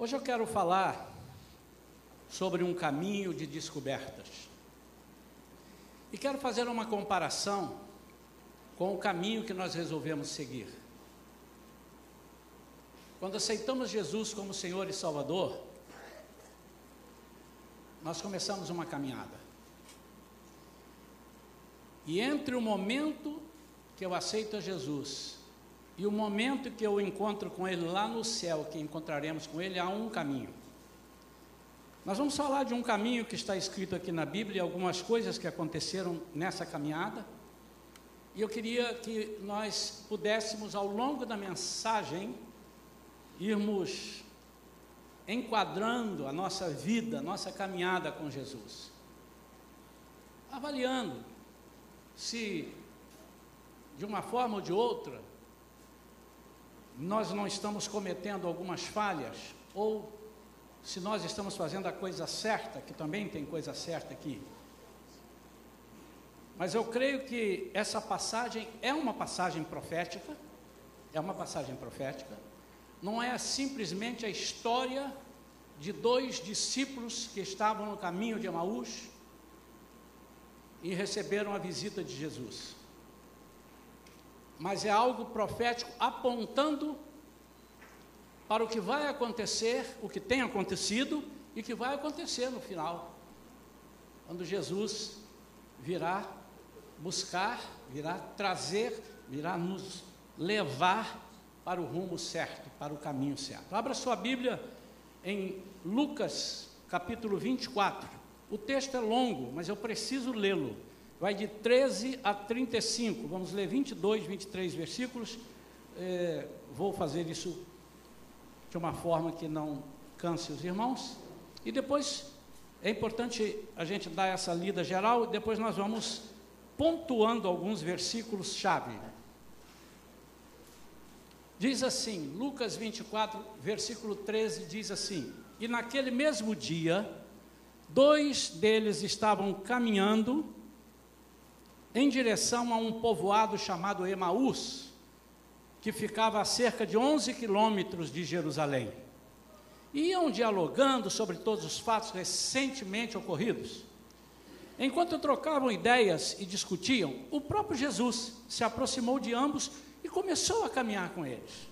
Hoje eu quero falar sobre um caminho de descobertas. E quero fazer uma comparação com o caminho que nós resolvemos seguir. Quando aceitamos Jesus como Senhor e Salvador, nós começamos uma caminhada. E entre o momento que eu aceito a Jesus e o momento que eu encontro com Ele lá no céu, que encontraremos com Ele, há um caminho. Nós vamos falar de um caminho que está escrito aqui na Bíblia, algumas coisas que aconteceram nessa caminhada. E eu queria que nós pudéssemos, ao longo da mensagem, irmos enquadrando a nossa vida, a nossa caminhada com Jesus. Avaliando se, de uma forma ou de outra, nós não estamos cometendo algumas falhas, ou se nós estamos fazendo a coisa certa, que também tem coisa certa aqui. Mas eu creio que essa passagem é uma passagem profética, é uma passagem profética, não é simplesmente a história de dois discípulos que estavam no caminho de Emaús e receberam a visita de Jesus. Mas é algo profético apontando para o que vai acontecer, o que tem acontecido e que vai acontecer no final, quando Jesus virá buscar, virá trazer, virá nos levar para o rumo certo, para o caminho certo. Abra sua Bíblia em Lucas, capítulo 24. O texto é longo, mas eu preciso lê-lo. Vai de 13 a 35. Vamos ler 22, 23 versículos. É, vou fazer isso de uma forma que não canse os irmãos. E depois é importante a gente dar essa lida geral, depois nós vamos pontuando alguns versículos chave. Diz assim, Lucas 24, versículo 13 diz assim: E naquele mesmo dia, dois deles estavam caminhando em direção a um povoado chamado Emaús, que ficava a cerca de 11 quilômetros de Jerusalém. Iam dialogando sobre todos os fatos recentemente ocorridos. Enquanto trocavam ideias e discutiam, o próprio Jesus se aproximou de ambos e começou a caminhar com eles.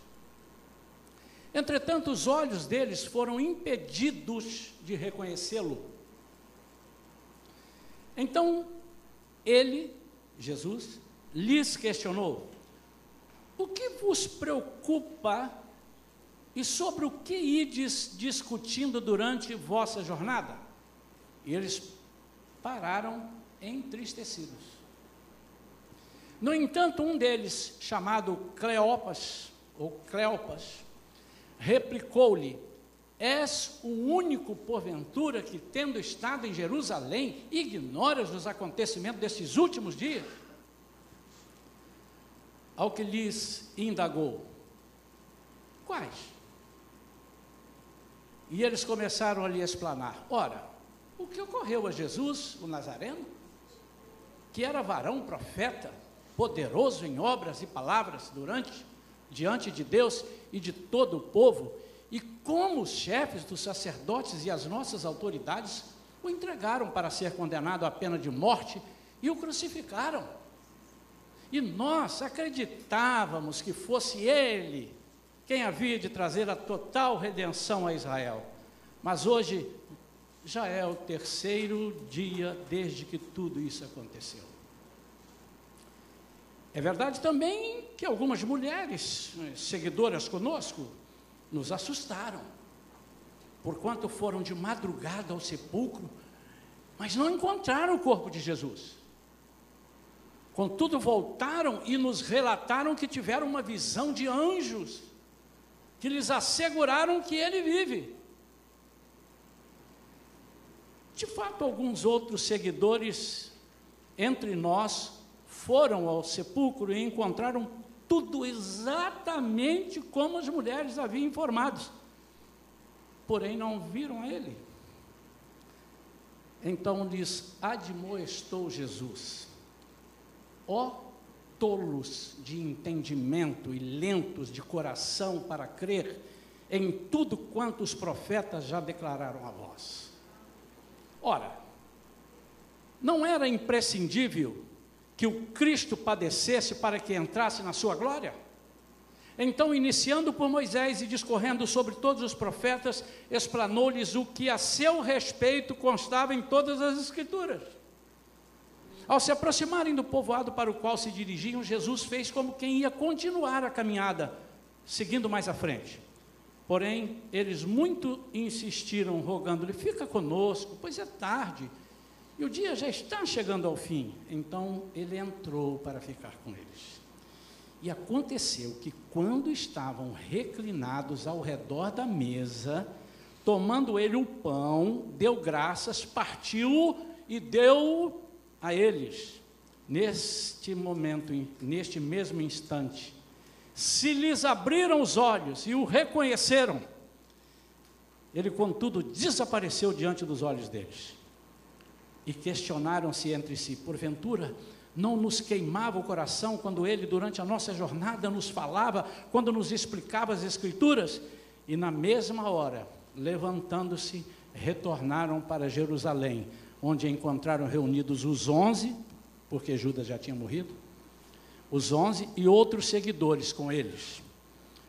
Entretanto, os olhos deles foram impedidos de reconhecê-lo. Então, ele, Jesus, lhes questionou: o que vos preocupa e sobre o que ides discutindo durante vossa jornada? E eles pararam entristecidos. No entanto, um deles, chamado Cleopas, ou Cleopas, replicou-lhe: És o único, porventura, que, tendo estado em Jerusalém, ignoras os acontecimentos desses últimos dias? ao que lhes indagou: Quais? E eles começaram a lhe explanar: Ora, o que ocorreu a Jesus, o Nazareno, que era varão profeta, poderoso em obras e palavras durante diante de Deus e de todo o povo, e como os chefes dos sacerdotes e as nossas autoridades o entregaram para ser condenado à pena de morte e o crucificaram. E nós acreditávamos que fosse Ele quem havia de trazer a total redenção a Israel. Mas hoje já é o terceiro dia desde que tudo isso aconteceu. É verdade também que algumas mulheres eh, seguidoras conosco nos assustaram, porquanto foram de madrugada ao sepulcro, mas não encontraram o corpo de Jesus. Contudo, voltaram e nos relataram que tiveram uma visão de anjos, que lhes asseguraram que ele vive. De fato, alguns outros seguidores entre nós foram ao sepulcro e encontraram tudo exatamente como as mulheres haviam informado, porém não viram ele. Então lhes admoestou Jesus Ó tolos de entendimento e lentos de coração para crer em tudo quanto os profetas já declararam a vós. Ora, não era imprescindível que o Cristo padecesse para que entrasse na sua glória? Então, iniciando por Moisés e discorrendo sobre todos os profetas, explanou-lhes o que a seu respeito constava em todas as Escrituras. Ao se aproximarem do povoado para o qual se dirigiam, Jesus fez como quem ia continuar a caminhada, seguindo mais à frente. Porém, eles muito insistiram, rogando-lhe: Fica conosco, pois é tarde e o dia já está chegando ao fim. Então ele entrou para ficar com eles. E aconteceu que, quando estavam reclinados ao redor da mesa, tomando ele o pão, deu graças, partiu e deu a eles. Neste momento, neste mesmo instante, se lhes abriram os olhos e o reconheceram, ele, contudo, desapareceu diante dos olhos deles. E questionaram-se entre si: porventura, não nos queimava o coração quando ele, durante a nossa jornada, nos falava, quando nos explicava as Escrituras? E na mesma hora, levantando-se, retornaram para Jerusalém, onde encontraram reunidos os onze, porque Judas já tinha morrido, os onze e outros seguidores com eles,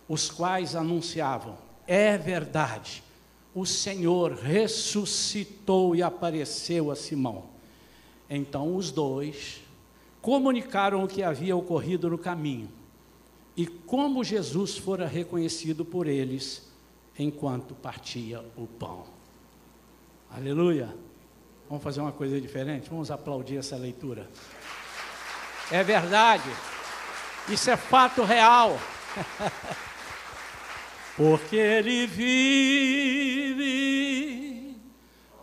os quais anunciavam: é verdade, o Senhor ressuscitou e apareceu a Simão. Então os dois comunicaram o que havia ocorrido no caminho e como Jesus fora reconhecido por eles enquanto partia o pão. Aleluia! Vamos fazer uma coisa diferente? Vamos aplaudir essa leitura. É verdade, isso é fato real. porque Ele vive,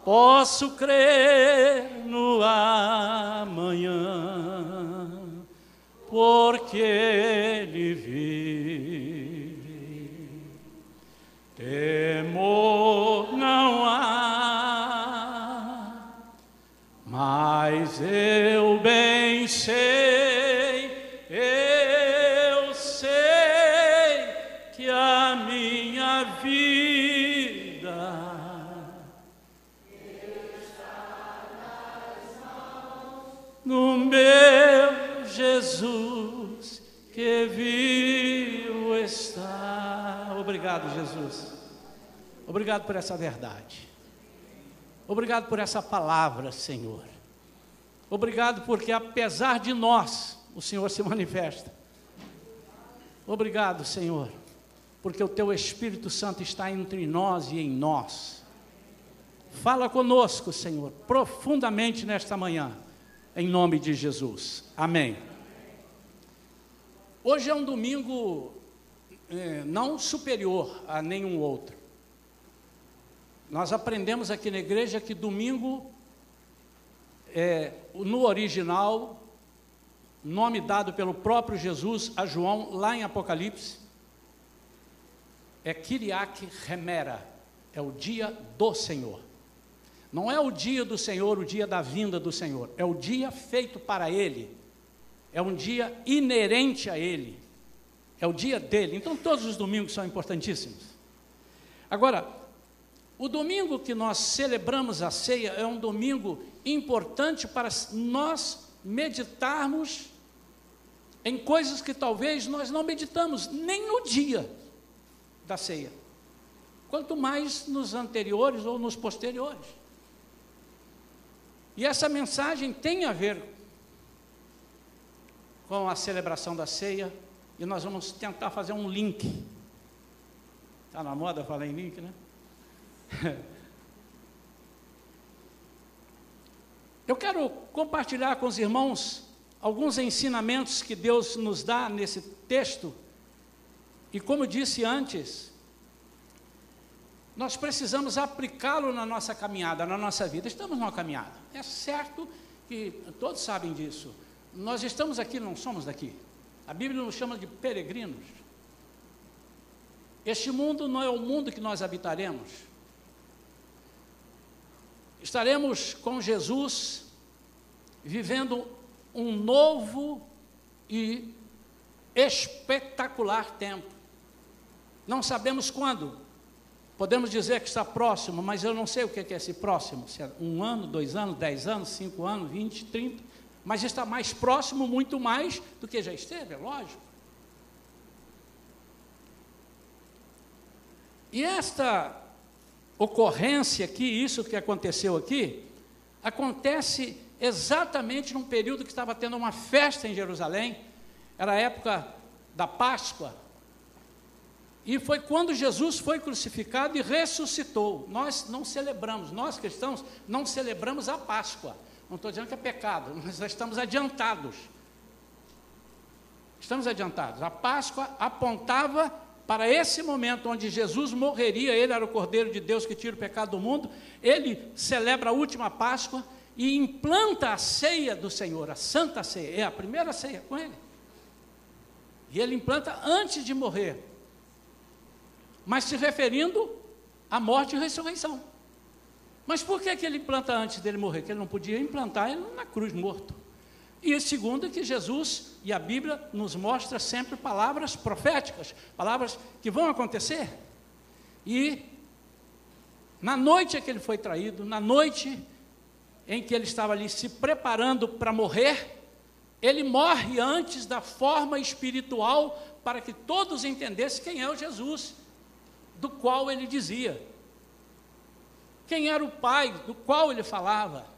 posso crer no amanhã, porque Ele vive. Obrigado por essa verdade. Obrigado por essa palavra, Senhor. Obrigado porque apesar de nós, o Senhor se manifesta. Obrigado, Senhor, porque o teu Espírito Santo está entre nós e em nós. Fala conosco, Senhor, profundamente nesta manhã em nome de Jesus. Amém. Hoje é um domingo é, não superior a nenhum outro. Nós aprendemos aqui na igreja que domingo, é, no original, nome dado pelo próprio Jesus a João, lá em Apocalipse, é Kiriak Remera, é o dia do Senhor. Não é o dia do Senhor, o dia da vinda do Senhor, é o dia feito para Ele, é um dia inerente a Ele, é o dia dele. Então, todos os domingos são importantíssimos. Agora, o domingo que nós celebramos a ceia é um domingo importante para nós meditarmos em coisas que talvez nós não meditamos nem no dia da ceia, quanto mais nos anteriores ou nos posteriores. E essa mensagem tem a ver com a celebração da ceia, e nós vamos tentar fazer um link. Está na moda falar em link, né? Eu quero compartilhar com os irmãos alguns ensinamentos que Deus nos dá nesse texto, e como disse antes, nós precisamos aplicá-lo na nossa caminhada, na nossa vida. Estamos numa caminhada. É certo que todos sabem disso. Nós estamos aqui, não somos daqui. A Bíblia nos chama de peregrinos. Este mundo não é o mundo que nós habitaremos. Estaremos com Jesus vivendo um novo e espetacular tempo. Não sabemos quando. Podemos dizer que está próximo, mas eu não sei o que é esse próximo. Se é um ano, dois anos, dez anos, cinco anos, vinte, trinta. Mas está mais próximo, muito mais do que já esteve, é lógico. E esta ocorrência aqui, isso que aconteceu aqui, acontece exatamente num período que estava tendo uma festa em Jerusalém, era a época da Páscoa, e foi quando Jesus foi crucificado e ressuscitou. Nós não celebramos, nós cristãos não celebramos a Páscoa. Não estou dizendo que é pecado, nós estamos adiantados. Estamos adiantados. A Páscoa apontava para esse momento onde Jesus morreria, ele era o Cordeiro de Deus que tira o pecado do mundo. Ele celebra a última Páscoa e implanta a ceia do Senhor, a Santa Ceia, é a primeira ceia com ele. E ele implanta antes de morrer mas se referindo à morte e ressurreição. Mas por que, que ele implanta antes dele morrer? Que ele não podia implantar ele na cruz morto. E segundo, que Jesus e a Bíblia nos mostra sempre palavras proféticas, palavras que vão acontecer. E na noite em que ele foi traído, na noite em que ele estava ali se preparando para morrer, ele morre antes da forma espiritual para que todos entendessem quem é o Jesus do qual ele dizia. Quem era o pai do qual ele falava.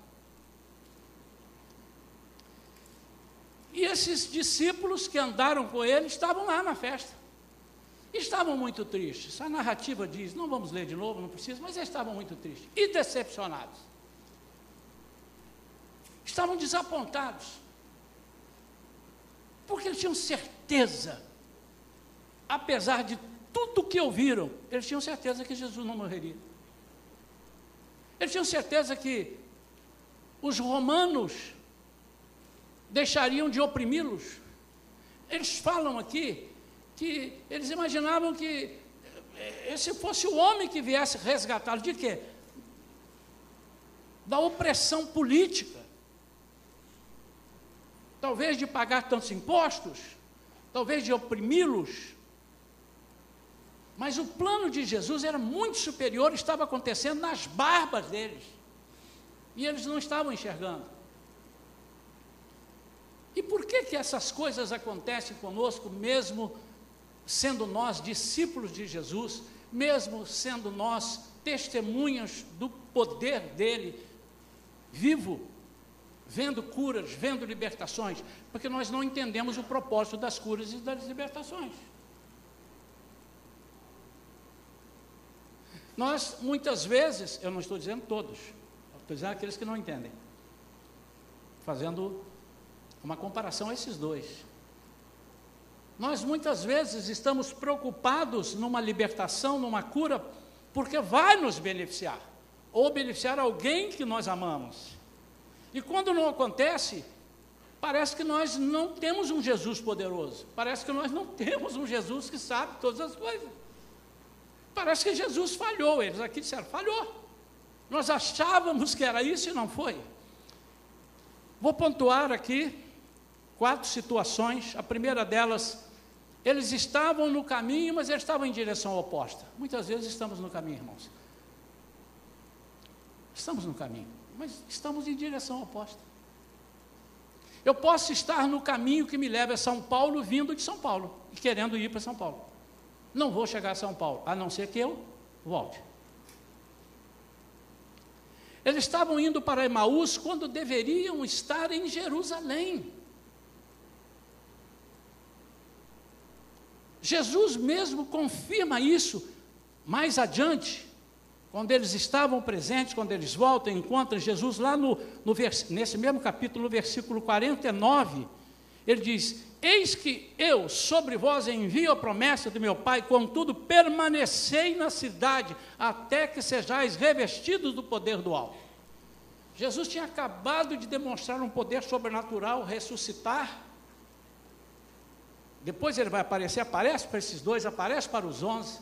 E esses discípulos que andaram com ele estavam lá na festa. Estavam muito tristes. A narrativa diz, não vamos ler de novo, não precisa, mas eles estavam muito tristes e decepcionados. Estavam desapontados. Porque eles tinham certeza, apesar de tudo que ouviram, eles tinham certeza que Jesus não morreria. Eles tinham certeza que os romanos deixariam de oprimi-los. Eles falam aqui que eles imaginavam que esse fosse o homem que viesse resgatá-los de quê? Da opressão política. Talvez de pagar tantos impostos, talvez de oprimi-los. Mas o plano de Jesus era muito superior, estava acontecendo nas barbas deles. E eles não estavam enxergando. E por que que essas coisas acontecem conosco, mesmo sendo nós discípulos de Jesus, mesmo sendo nós testemunhas do poder dele, vivo, vendo curas, vendo libertações? Porque nós não entendemos o propósito das curas e das libertações. Nós, muitas vezes, eu não estou dizendo todos, estou dizendo aqueles que não entendem, fazendo uma comparação a esses dois. Nós muitas vezes estamos preocupados numa libertação, numa cura, porque vai nos beneficiar, ou beneficiar alguém que nós amamos. E quando não acontece, parece que nós não temos um Jesus poderoso, parece que nós não temos um Jesus que sabe todas as coisas. Parece que Jesus falhou. Eles aqui disseram: falhou. Nós achávamos que era isso e não foi. Vou pontuar aqui quatro situações. A primeira delas, eles estavam no caminho, mas eles estavam em direção oposta. Muitas vezes estamos no caminho, irmãos. Estamos no caminho, mas estamos em direção oposta. Eu posso estar no caminho que me leva a São Paulo, vindo de São Paulo e querendo ir para São Paulo. Não vou chegar a São Paulo, a não ser que eu volte. Eles estavam indo para Emaús quando deveriam estar em Jerusalém. Jesus mesmo confirma isso mais adiante, quando eles estavam presentes, quando eles voltam, encontram Jesus lá no, no nesse mesmo capítulo, versículo 49, ele diz: Eis que eu sobre vós envio a promessa do meu Pai, contudo permanecei na cidade, até que sejais revestidos do poder do alto. Jesus tinha acabado de demonstrar um poder sobrenatural, ressuscitar. Depois ele vai aparecer, aparece para esses dois, aparece para os onze.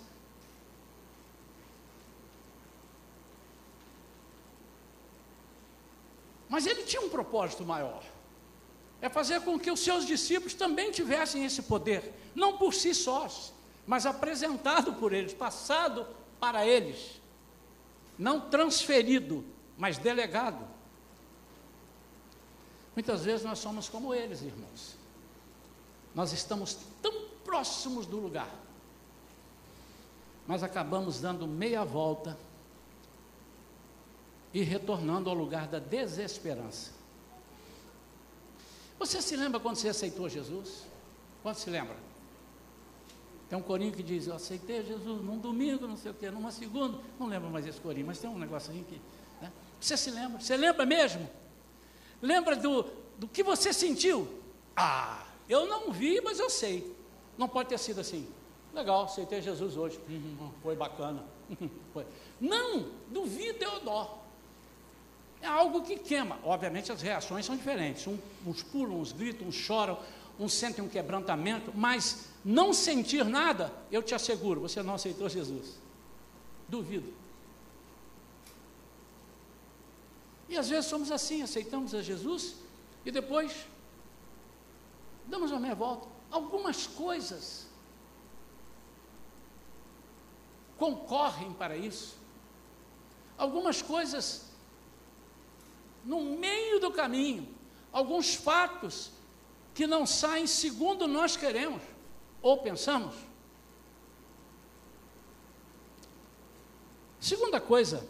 Mas ele tinha um propósito maior é fazer com que os seus discípulos também tivessem esse poder, não por si sós, mas apresentado por eles, passado para eles, não transferido, mas delegado. Muitas vezes nós somos como eles, irmãos. Nós estamos tão próximos do lugar, mas acabamos dando meia volta e retornando ao lugar da desesperança. Você se lembra quando você aceitou Jesus? Quando se lembra? Tem um corinho que diz, eu aceitei Jesus num domingo, não sei o quê, numa segunda, não lembro mais esse corinho, mas tem um negocinho que. Né? Você se lembra? Você lembra mesmo? Lembra do, do que você sentiu? Ah, eu não vi, mas eu sei. Não pode ter sido assim. Legal, aceitei Jesus hoje. Uhum, foi bacana. foi. Não, duvido eu dó. É algo que queima. Obviamente as reações são diferentes. Um, uns pulam, uns gritam, uns choram, uns sentem um quebrantamento, mas não sentir nada, eu te asseguro, você não aceitou Jesus. Duvido. E às vezes somos assim, aceitamos a Jesus e depois damos uma meia volta. Algumas coisas concorrem para isso. Algumas coisas no meio do caminho, alguns fatos que não saem segundo nós queremos ou pensamos. Segunda coisa,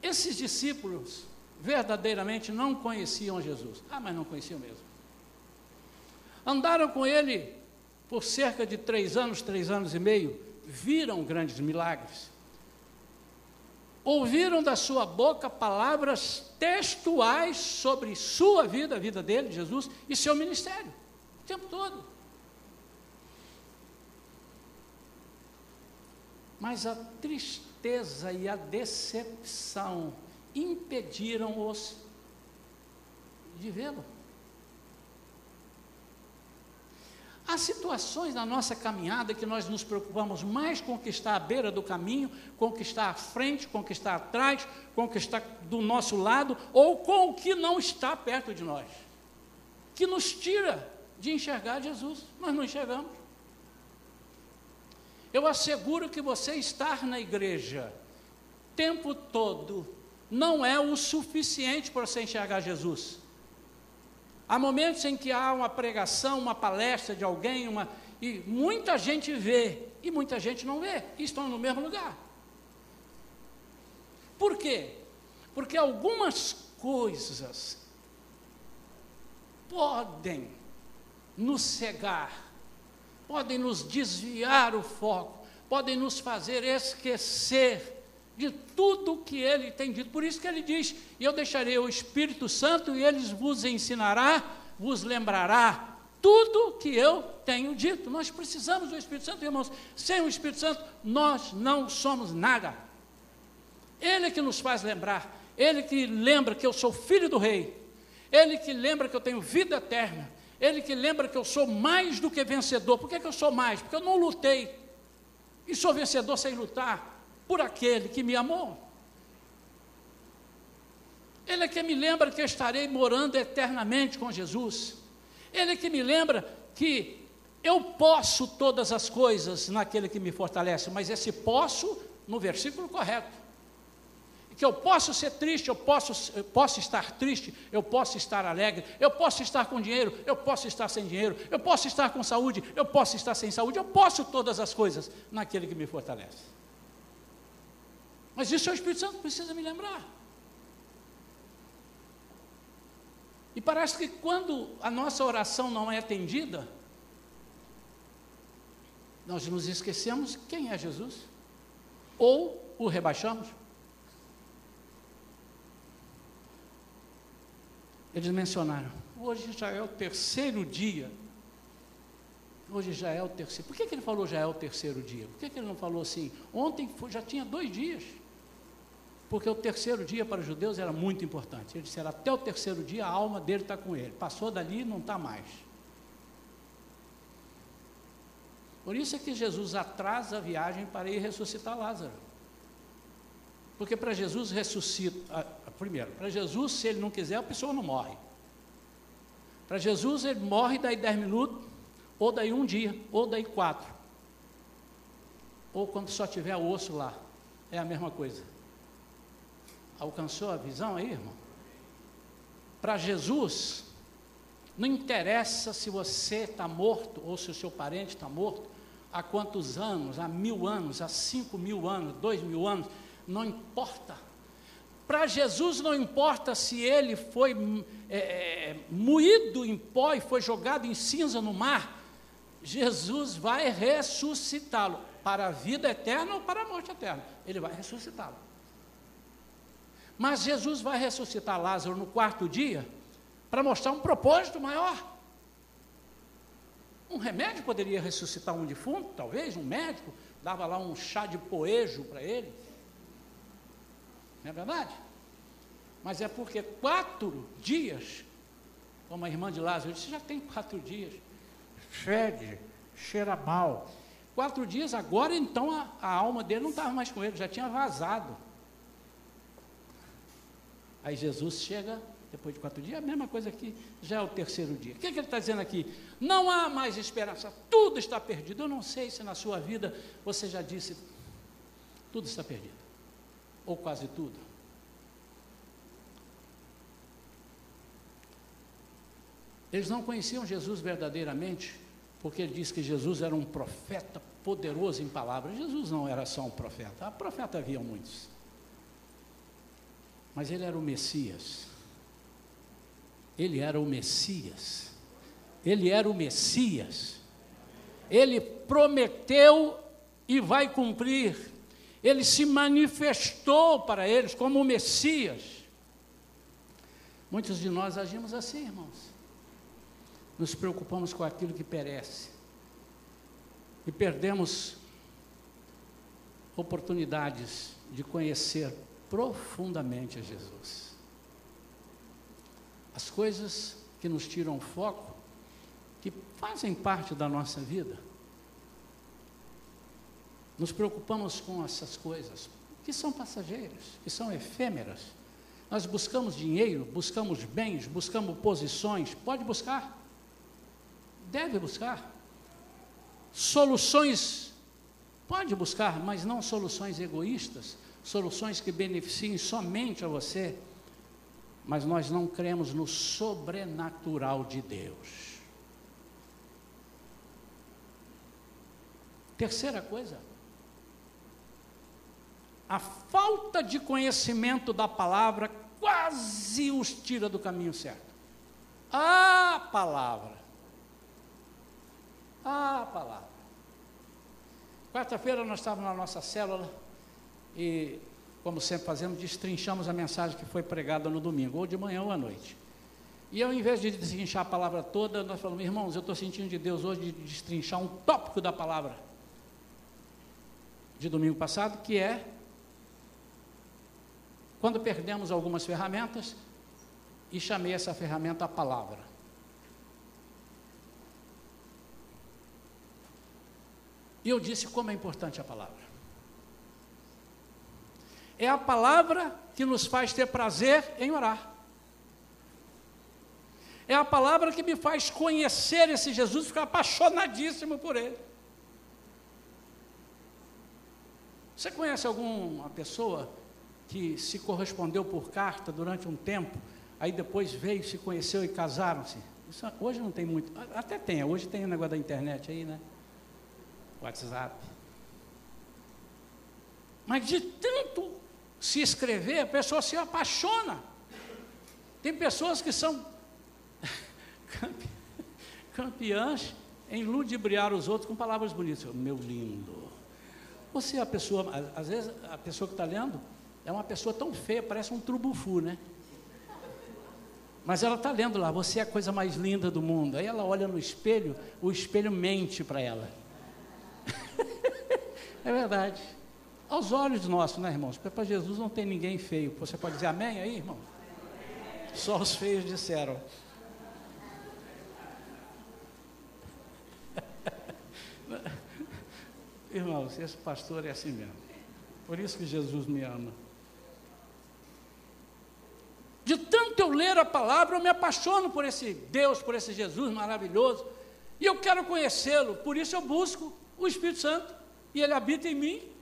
esses discípulos verdadeiramente não conheciam Jesus. Ah, mas não conheciam mesmo. Andaram com ele por cerca de três anos, três anos e meio, viram grandes milagres. Ouviram da sua boca palavras textuais sobre sua vida, a vida dele, Jesus, e seu ministério, o tempo todo. Mas a tristeza e a decepção impediram-os de vê-lo. Há situações na nossa caminhada que nós nos preocupamos mais com o que está à beira do caminho, com o que está à frente, com o que está atrás, com o que está do nosso lado, ou com o que não está perto de nós, que nos tira de enxergar Jesus. Nós não enxergamos. Eu asseguro que você estar na igreja tempo todo não é o suficiente para você enxergar Jesus. Há momentos em que há uma pregação, uma palestra de alguém, uma, e muita gente vê e muita gente não vê, e estão no mesmo lugar. Por quê? Porque algumas coisas podem nos cegar, podem nos desviar o foco, podem nos fazer esquecer de tudo que ele tem dito. Por isso que ele diz: eu deixarei o Espírito Santo, e ele vos ensinará, vos lembrará tudo que eu tenho dito. Nós precisamos do Espírito Santo, irmãos. Sem o Espírito Santo, nós não somos nada. Ele que nos faz lembrar, ele que lembra que eu sou filho do rei, ele que lembra que eu tenho vida eterna, ele que lembra que eu sou mais do que vencedor. Por que, que eu sou mais? Porque eu não lutei. E sou vencedor sem lutar por aquele que me amou. Ele é que me lembra que estarei morando eternamente com Jesus. Ele é que me lembra que eu posso todas as coisas naquele que me fortalece, mas esse posso no versículo correto. Que eu posso ser triste, eu posso, eu posso estar triste, eu posso estar alegre, eu posso estar com dinheiro, eu posso estar sem dinheiro, eu posso estar com saúde, eu posso estar sem saúde, eu posso todas as coisas naquele que me fortalece. Mas isso é o Espírito Santo precisa me lembrar. E parece que quando a nossa oração não é atendida, nós nos esquecemos quem é Jesus, ou o rebaixamos. Eles mencionaram, hoje já é o terceiro dia Hoje já é o terceiro. Por que, que ele falou já é o terceiro dia? Por que, que ele não falou assim? Ontem já tinha dois dias. Porque o terceiro dia para os judeus era muito importante. Ele disseram, até o terceiro dia a alma dele está com ele. Passou dali não está mais. Por isso é que Jesus atrasa a viagem para ir ressuscitar Lázaro. Porque para Jesus ressuscita. Primeiro, para Jesus, se ele não quiser, a pessoa não morre. Para Jesus, ele morre, daí 10 minutos, ou daí um dia, ou daí quatro, ou quando só tiver osso lá, é a mesma coisa. Alcançou a visão aí, irmão? Para Jesus, não interessa se você está morto ou se o seu parente está morto, há quantos anos, há mil anos, há cinco mil anos, dois mil anos, não importa. Para Jesus não importa se ele foi é, é, moído em pó e foi jogado em cinza no mar, Jesus vai ressuscitá-lo para a vida eterna ou para a morte eterna. Ele vai ressuscitá-lo. Mas Jesus vai ressuscitar Lázaro no quarto dia para mostrar um propósito maior. Um remédio poderia ressuscitar um defunto, talvez, um médico, dava lá um chá de poejo para ele. Não é verdade? Mas é porque quatro dias, como a irmã de Lázaro disse, já tem quatro dias, fede, cheira mal. Quatro dias, agora então a, a alma dele não estava mais com ele, já tinha vazado. Aí Jesus chega depois de quatro dias, a mesma coisa aqui, já é o terceiro dia. O que, é que ele está dizendo aqui? Não há mais esperança, tudo está perdido. Eu não sei se na sua vida você já disse, tudo está perdido, ou quase tudo. Eles não conheciam Jesus verdadeiramente, porque ele disse que Jesus era um profeta poderoso em palavras. Jesus não era só um profeta, a profeta havia muitos. Mas ele era o Messias. Ele era o Messias. Ele era o Messias. Ele prometeu e vai cumprir. Ele se manifestou para eles como o Messias. Muitos de nós agimos assim, irmãos. Nos preocupamos com aquilo que perece. E perdemos oportunidades de conhecer profundamente a Jesus as coisas que nos tiram o foco, que fazem parte da nossa vida. Nos preocupamos com essas coisas que são passageiras, que são efêmeras. Nós buscamos dinheiro, buscamos bens, buscamos posições. Pode buscar, deve buscar. Soluções, pode buscar, mas não soluções egoístas, soluções que beneficiem somente a você mas nós não cremos no sobrenatural de Deus. Terceira coisa, a falta de conhecimento da palavra quase os tira do caminho certo. A palavra. A palavra. Quarta-feira nós estávamos na nossa célula e como sempre fazemos, destrinchamos a mensagem que foi pregada no domingo, ou de manhã ou à noite. E ao invés de destrinchar a palavra toda, nós falamos, irmãos, eu estou sentindo de Deus hoje de destrinchar um tópico da palavra de domingo passado, que é quando perdemos algumas ferramentas, e chamei essa ferramenta a palavra. E eu disse como é importante a palavra. É a palavra que nos faz ter prazer em orar. É a palavra que me faz conhecer esse Jesus, ficar apaixonadíssimo por ele. Você conhece alguma pessoa que se correspondeu por carta durante um tempo, aí depois veio, se conheceu e casaram-se? Hoje não tem muito, até tem, hoje tem o negócio da internet aí, né? WhatsApp. Mas de tanto se escrever, a pessoa se apaixona. Tem pessoas que são campeãs em ludibriar os outros com palavras bonitas. Meu lindo. Você é a pessoa, às vezes a pessoa que está lendo é uma pessoa tão feia, parece um trubufu, né? Mas ela está lendo lá, você é a coisa mais linda do mundo. Aí ela olha no espelho, o espelho mente para ela. é verdade. Aos olhos nossos, né, irmãos? Porque para Jesus não tem ninguém feio. Você pode dizer amém aí, irmão? Só os feios disseram. Irmãos, esse pastor é assim mesmo. Por isso que Jesus me ama. De tanto eu ler a palavra, eu me apaixono por esse Deus, por esse Jesus maravilhoso. E eu quero conhecê-lo, por isso eu busco o Espírito Santo. E ele habita em mim.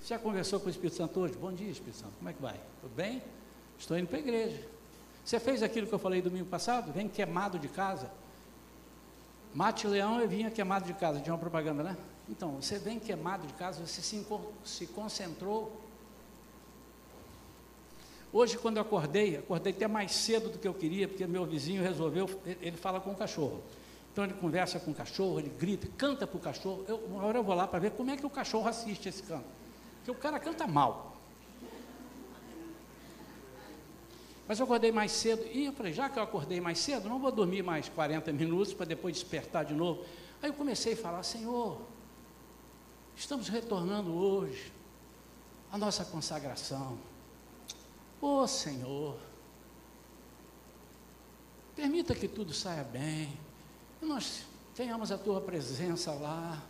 Você já conversou com o Espírito Santo hoje? Bom dia, Espírito Santo. Como é que vai? Tudo bem? Estou indo para a igreja. Você fez aquilo que eu falei domingo passado? Vem queimado de casa. Mate leão e vinha queimado de casa. Tinha uma propaganda, né? Então, você vem queimado de casa, você se, se concentrou. Hoje, quando eu acordei, acordei até mais cedo do que eu queria, porque meu vizinho resolveu, ele fala com o cachorro. Então ele conversa com o cachorro, ele grita, canta para o cachorro. Eu, uma hora eu vou lá para ver como é que o cachorro assiste esse canto. Porque o cara canta mal. Mas eu acordei mais cedo e eu falei, já que eu acordei mais cedo, não vou dormir mais 40 minutos para depois despertar de novo. Aí eu comecei a falar, Senhor, estamos retornando hoje à nossa consagração. Ô oh, Senhor, permita que tudo saia bem nós tenhamos a tua presença lá.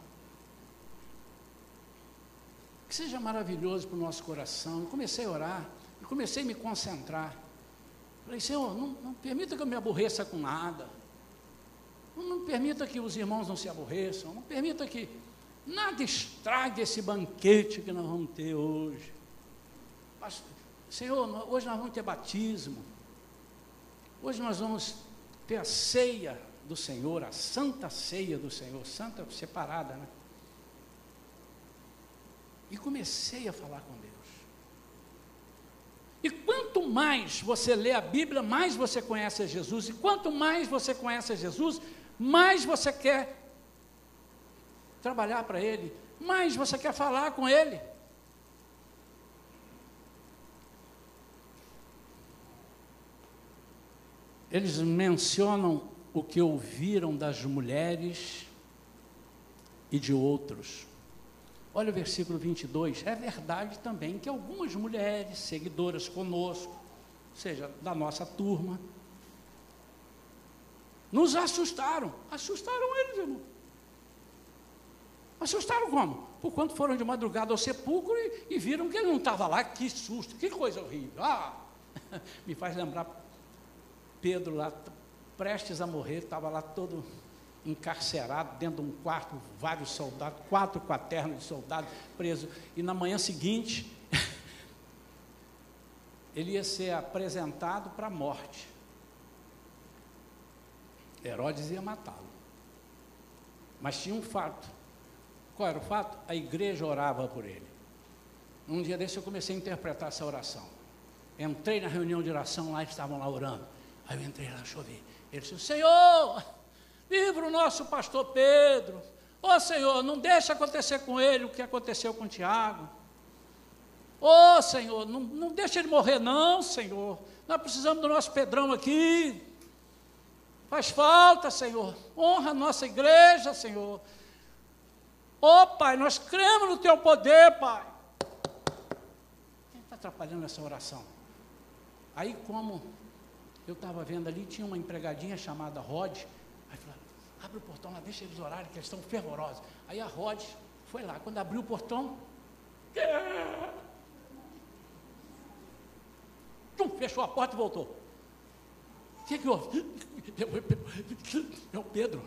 Que seja maravilhoso para o nosso coração. Eu comecei a orar, e comecei a me concentrar. Falei, Senhor, não, não permita que eu me aborreça com nada. Não, não permita que os irmãos não se aborreçam. Não permita que nada estrague esse banquete que nós vamos ter hoje. Mas, Senhor, hoje nós vamos ter batismo. Hoje nós vamos ter a ceia do Senhor, a santa ceia do Senhor, santa separada, né? E comecei a falar com Deus. E quanto mais você lê a Bíblia, mais você conhece a Jesus. E quanto mais você conhece a Jesus, mais você quer trabalhar para Ele, mais você quer falar com Ele. Eles mencionam o que ouviram das mulheres e de outros. Olha o versículo 22. É verdade também que algumas mulheres, seguidoras conosco, ou seja, da nossa turma, nos assustaram. Assustaram eles, irmão. Assustaram como? Por quanto foram de madrugada ao sepulcro e, e viram que ele não estava lá. Que susto, que coisa horrível. Ah, me faz lembrar Pedro lá prestes a morrer, estava lá todo encarcerado dentro de um quarto, vários soldados, quatro quaternos de soldados presos. E na manhã seguinte, ele ia ser apresentado para a morte. Herodes ia matá-lo. Mas tinha um fato. Qual era o fato? A igreja orava por ele. Um dia desse eu comecei a interpretar essa oração. Entrei na reunião de oração, lá estavam lá orando. Aí eu entrei lá, chover. Ele disse: Senhor, livra o nosso pastor Pedro. Ô oh, Senhor, não deixa acontecer com ele o que aconteceu com Tiago. Ô oh, Senhor, não, não deixa ele morrer, não, Senhor. Nós precisamos do nosso Pedrão aqui. Faz falta, Senhor. Honra a nossa igreja, Senhor. Ô oh, Pai, nós cremos no Teu poder, Pai. Quem está atrapalhando essa oração? Aí, como eu estava vendo ali, tinha uma empregadinha chamada Rod. Abre o portão lá, deixa eles orarem, que eles estão fervorosos. Aí a Rod foi lá, quando abriu o portão, tum, fechou a porta e voltou. O que, que houve? É o Pedro.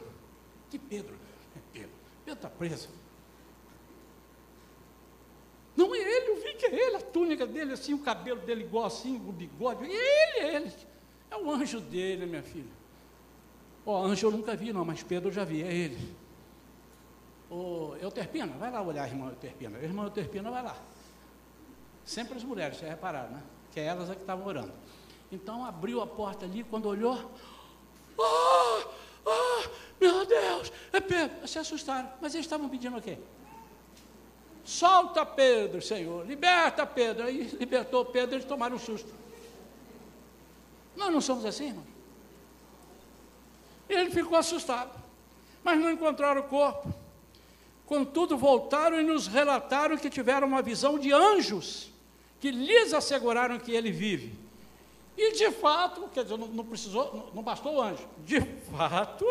Que Pedro? É Pedro. Pedro está preso. Não é ele, eu vi que é ele, a túnica dele, assim, o cabelo dele igual assim, o bigode. É ele, é ele. É o anjo dele, minha filha. Ó, oh, anjo eu nunca vi, não, mas Pedro eu já vi, é ele. Ô, oh, Euterpina, vai lá olhar a irmã Euterpina. A irmã Euterpina vai lá. Sempre as mulheres, vocês repararam, né? Que é elas é que estavam orando. Então abriu a porta ali, quando olhou, oh, oh, meu Deus, é Pedro. Se assustaram, mas eles estavam pedindo o quê? Solta Pedro, Senhor, liberta Pedro. Aí libertou Pedro, eles tomaram um susto. Nós não somos assim, irmão. Ele ficou assustado, mas não encontraram o corpo. Contudo, voltaram e nos relataram que tiveram uma visão de anjos, que lhes asseguraram que ele vive. E de fato, quer dizer, não, não precisou, não, não bastou o anjo. De fato,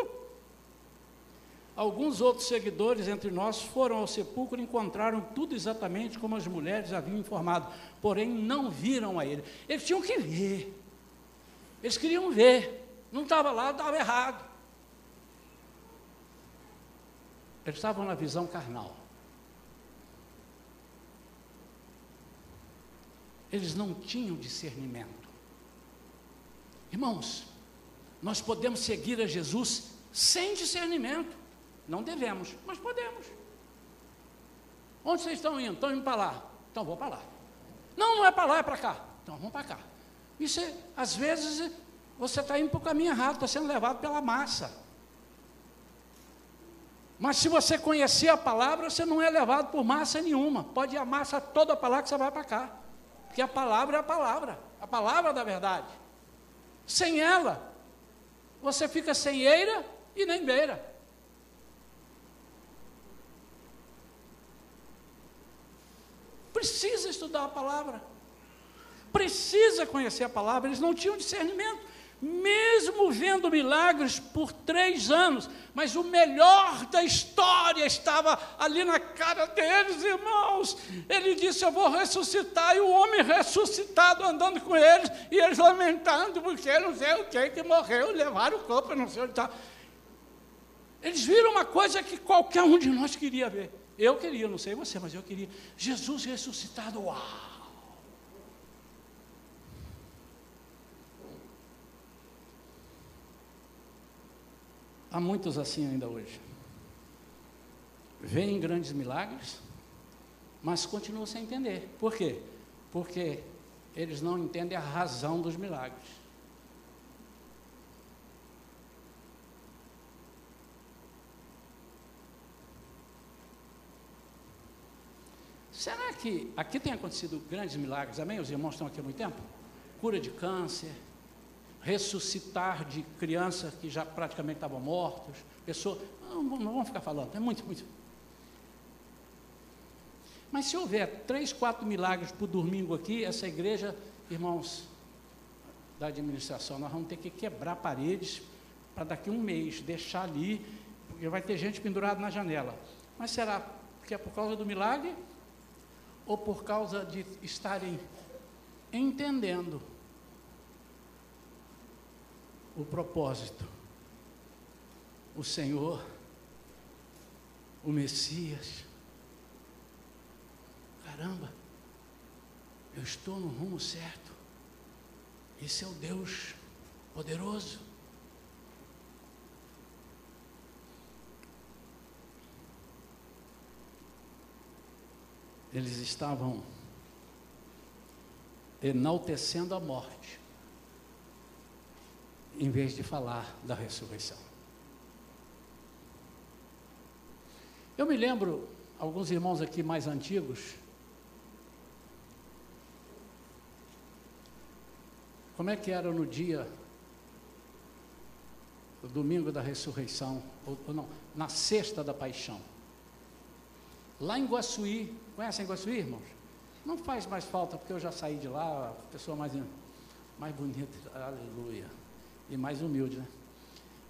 alguns outros seguidores entre nós foram ao sepulcro e encontraram tudo exatamente como as mulheres haviam informado, porém não viram a ele. Eles tinham que ver. Eles queriam ver. Não estava lá, estava errado. Eles estavam na visão carnal. Eles não tinham discernimento. Irmãos, nós podemos seguir a Jesus sem discernimento. Não devemos, mas podemos. Onde vocês estão indo? Estão indo para lá. Então vou para lá. Não, não é para lá, é para cá. Então vamos para cá. Isso é, às vezes você está indo para o caminho errado, está sendo levado pela massa. Mas se você conhecer a palavra, você não é levado por massa nenhuma. Pode ir a massa toda para lá que você vai para cá. Porque a palavra é a palavra, a palavra da verdade. Sem ela, você fica sem eira e nem beira. Precisa estudar a palavra. Precisa conhecer a palavra. Eles não tinham discernimento mesmo vendo milagres por três anos, mas o melhor da história estava ali na cara deles, irmãos. Ele disse: Eu vou ressuscitar, e o homem ressuscitado andando com eles, e eles lamentando, porque não sei o que, que morreu, levaram o corpo, não sei onde está. Eles viram uma coisa que qualquer um de nós queria ver. Eu queria, não sei você, mas eu queria. Jesus ressuscitado, uau! Há muitos assim ainda hoje. Vêm grandes milagres, mas continuam sem entender. Por quê? Porque eles não entendem a razão dos milagres. Será que aqui tem acontecido grandes milagres? Amém? Os irmãos estão aqui há muito tempo? Cura de câncer, ressuscitar de crianças que já praticamente estavam mortos, pessoas. Não, não vamos ficar falando, é muito, muito. Mas se houver três, quatro milagres por domingo aqui, essa igreja, irmãos da administração, nós vamos ter que quebrar paredes para daqui um mês, deixar ali, porque vai ter gente pendurada na janela. Mas será que é por causa do milagre? Ou por causa de estarem entendendo o propósito. O Senhor, o Messias. Caramba, eu estou no rumo certo. Esse é o Deus poderoso. Eles estavam enaltecendo a morte em vez de falar da ressurreição. Eu me lembro, alguns irmãos aqui mais antigos, como é que era no dia, o domingo da ressurreição, ou, ou não, na sexta da paixão. Lá em Guaçuí, conhecem Guaçuí, irmãos? Não faz mais falta, porque eu já saí de lá, a pessoa mais, mais bonita, aleluia e mais humilde, né?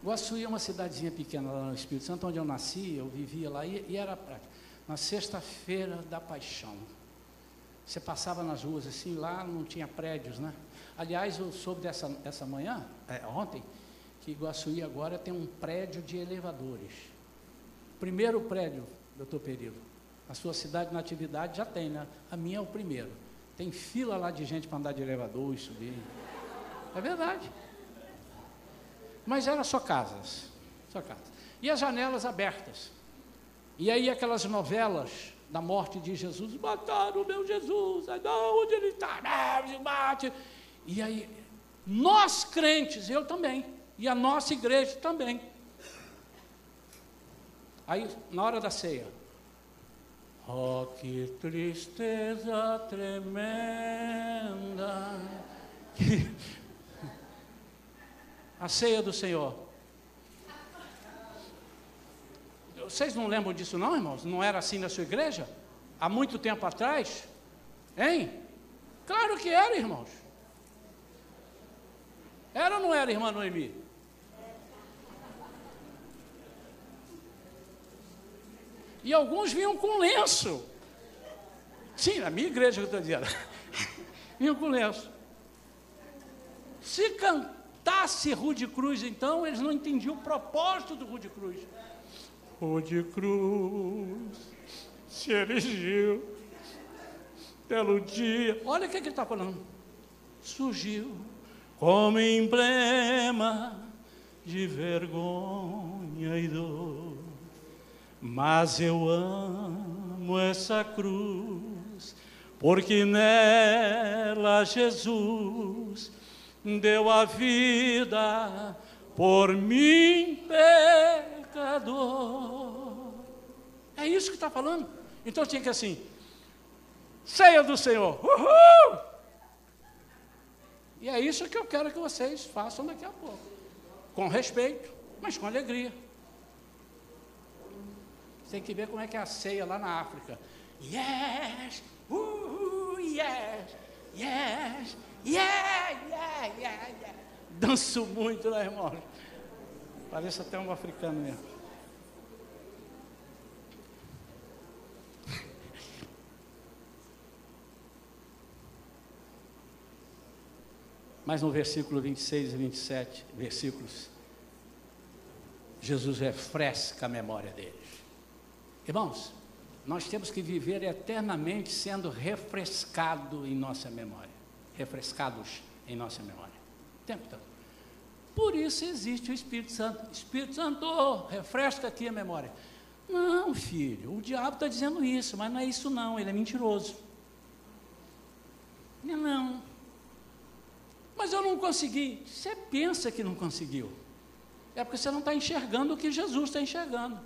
Guaçuí é uma cidadezinha pequena lá no Espírito Santo, onde eu nasci, eu vivia lá, e, e era prático. Na sexta-feira da paixão. Você passava nas ruas assim, lá não tinha prédios, né? Aliás, eu soube dessa, dessa manhã, é, ontem, que Guaçuí agora tem um prédio de elevadores. Primeiro prédio, doutor Perillo. A sua cidade na atividade já tem, né? A minha é o primeiro. Tem fila lá de gente para andar de elevador e subir. É verdade. Mas era só casas, só casas. E as janelas abertas. E aí aquelas novelas da morte de Jesus, mataram o meu Jesus, não, onde ele está? Bate. E aí, nós crentes, eu também, e a nossa igreja também. Aí, na hora da ceia, oh, que tristeza tremenda. A ceia do Senhor. Vocês não lembram disso, não, irmãos? Não era assim na sua igreja? Há muito tempo atrás? Hein? Claro que era, irmãos. Era ou não era, irmã Noemi? E alguns vinham com lenço. Sim, na minha igreja que eu estou dizendo. vinham com lenço. Se cantar cantasse Rude Cruz, então, eles não entendiam o propósito do Rude Cruz. o de cruz se erigiu pelo dia. Olha o que, que ele está falando. Surgiu como emblema de vergonha e dor. Mas eu amo essa cruz, porque nela Jesus deu a vida por mim, pecador. É isso que está falando. Então tinha que assim, ceia do Senhor, uhul! E é isso que eu quero que vocês façam daqui a pouco, com respeito, mas com alegria. Tem que ver como é que é a ceia lá na África. Yes, uhul, yes, yes, yeah, yeah, yeah, yeah. Danço muito, né, irmão? Parece até um africano mesmo. Mas no versículo 26 e 27, versículos, Jesus refresca a memória deles. Irmãos, nós temos que viver eternamente sendo refrescado em nossa memória, refrescados em nossa memória, o tempo todo. Por isso existe o Espírito Santo. Espírito Santo, refresca aqui a memória. Não, filho, o diabo está dizendo isso, mas não é isso não, ele é mentiroso. Não, não. Mas eu não consegui. Você pensa que não conseguiu. É porque você não está enxergando o que Jesus está enxergando.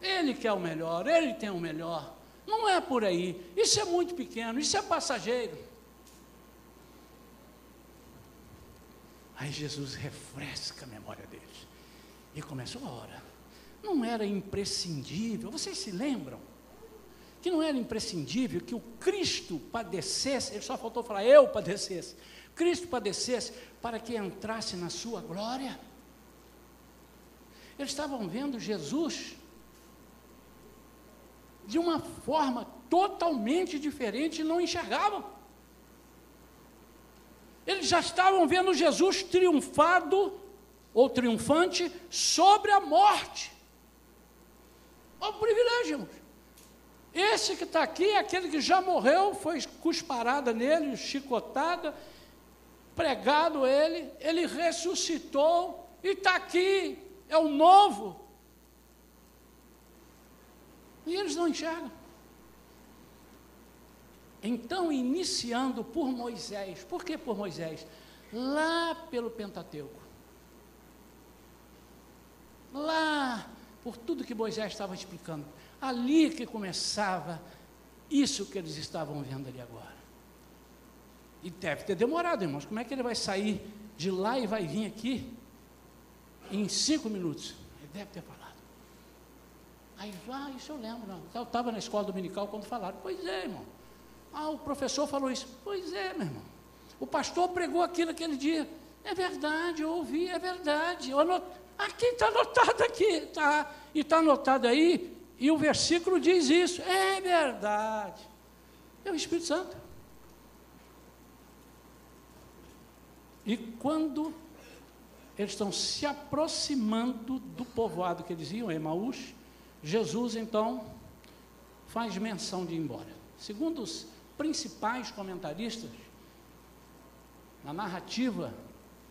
Ele quer o melhor, ele tem o melhor. Não é por aí. Isso é muito pequeno, isso é passageiro. Aí Jesus refresca a memória deles. E começa, ora, não era imprescindível, vocês se lembram? Que não era imprescindível que o Cristo padecesse, ele só faltou falar, eu padecesse. Cristo padecesse para que entrasse na sua glória. Eles estavam vendo Jesus de uma forma totalmente diferente e não enxergavam. Eles já estavam vendo Jesus triunfado ou triunfante sobre a morte. Olha o privilégio, irmãos. Esse que está aqui é aquele que já morreu, foi cusparada nele, chicotada, pregado ele, ele ressuscitou e está aqui, é o novo. E eles não enxergam. Então, iniciando por Moisés, por que por Moisés? Lá pelo Pentateuco. Lá, por tudo que Moisés estava explicando. Ali que começava isso que eles estavam vendo ali agora. E deve ter demorado, irmãos. Como é que ele vai sair de lá e vai vir aqui em cinco minutos? Ele deve ter falado. Aí vai, isso eu lembro, não. Eu estava na escola dominical quando falaram. Pois é, irmão. Ah, o professor falou isso. Pois é, meu irmão. O pastor pregou aquilo aquele dia. É verdade, eu ouvi, é verdade. Eu anot... Aqui está anotado aqui, tá, e está anotado aí, e o versículo diz isso. É verdade. É o Espírito Santo. E quando eles estão se aproximando do povoado que eles iam, Emaús, Jesus então faz menção de ir embora. Segundo os principais comentaristas, na narrativa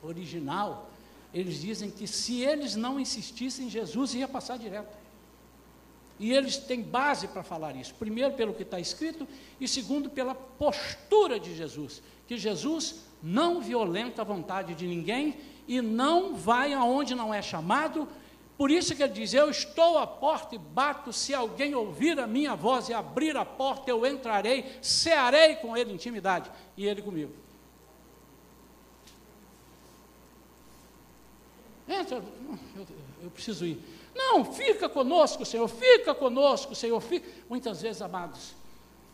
original, eles dizem que se eles não insistissem, Jesus ia passar direto. E eles têm base para falar isso. Primeiro, pelo que está escrito, e segundo, pela postura de Jesus. Que Jesus não violenta a vontade de ninguém e não vai aonde não é chamado, por isso que ele diz: Eu estou à porta e bato, se alguém ouvir a minha voz e abrir a porta, eu entrarei, cearei com ele intimidade, e ele comigo. Entra, eu, eu preciso ir. Não, fica conosco, Senhor, fica conosco, Senhor. Fica. Muitas vezes, amados,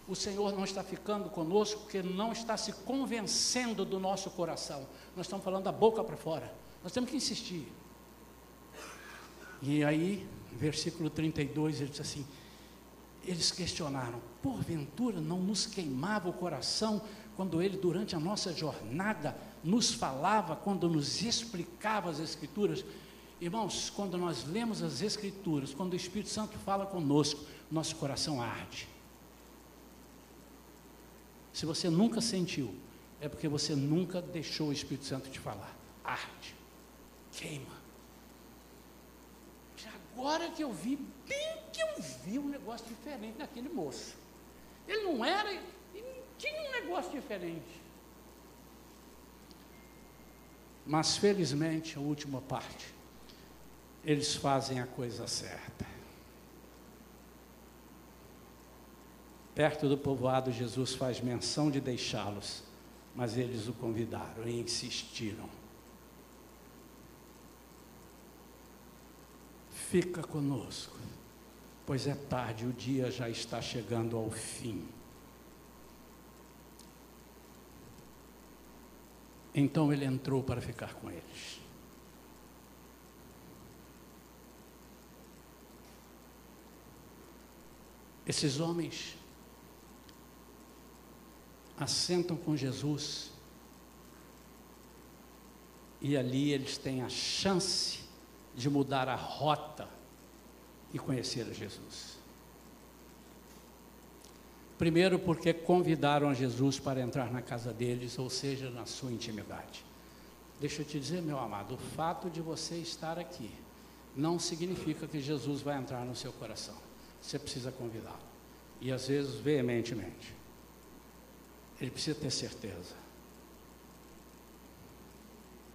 o Senhor não está ficando conosco porque não está se convencendo do nosso coração. Nós estamos falando da boca para fora. Nós temos que insistir. E aí, versículo 32, ele diz assim: eles questionaram, porventura não nos queimava o coração quando ele, durante a nossa jornada, nos falava, quando nos explicava as Escrituras? Irmãos, quando nós lemos as Escrituras, quando o Espírito Santo fala conosco, nosso coração arde. Se você nunca sentiu, é porque você nunca deixou o Espírito Santo te falar. Arde, queima. Agora que eu vi, bem que eu vi um negócio diferente naquele moço. Ele não era, ele tinha um negócio diferente. Mas felizmente, a última parte, eles fazem a coisa certa. Perto do povoado, Jesus faz menção de deixá-los, mas eles o convidaram e insistiram. Fica conosco, pois é tarde, o dia já está chegando ao fim. Então ele entrou para ficar com eles. Esses homens assentam com Jesus e ali eles têm a chance de mudar a rota e conhecer a Jesus. Primeiro, porque convidaram a Jesus para entrar na casa deles, ou seja, na sua intimidade. Deixa eu te dizer, meu amado, o fato de você estar aqui não significa que Jesus vai entrar no seu coração. Você precisa convidá-lo. E às vezes, veementemente. Ele precisa ter certeza.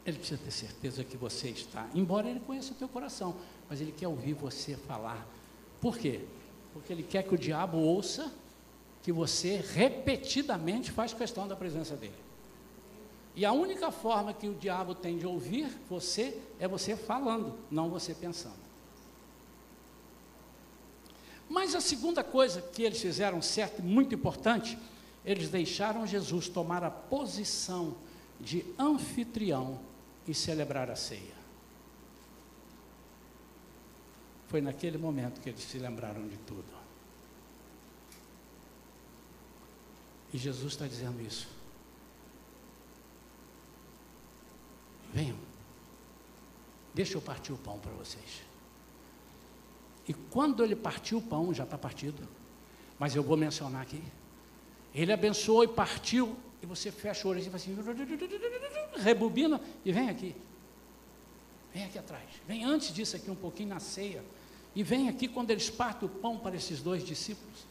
Ele precisa ter certeza que você está, embora ele conheça o teu coração, mas ele quer ouvir você falar. Por quê? Porque ele quer que o diabo ouça que você repetidamente faz questão da presença dele. E a única forma que o diabo tem de ouvir você é você falando, não você pensando. Mas a segunda coisa que eles fizeram certo e muito importante, eles deixaram Jesus tomar a posição de anfitrião e celebrar a ceia. Foi naquele momento que eles se lembraram de tudo. E Jesus está dizendo isso. Venham, deixa eu partir o pão para vocês. E quando ele partiu o pão, já está partido, mas eu vou mencionar aqui. Ele abençoou e partiu, e você fecha o olho e fala assim, rebobina e vem aqui. Vem aqui atrás. Vem antes disso aqui um pouquinho na ceia. E vem aqui quando eles partem o pão para esses dois discípulos.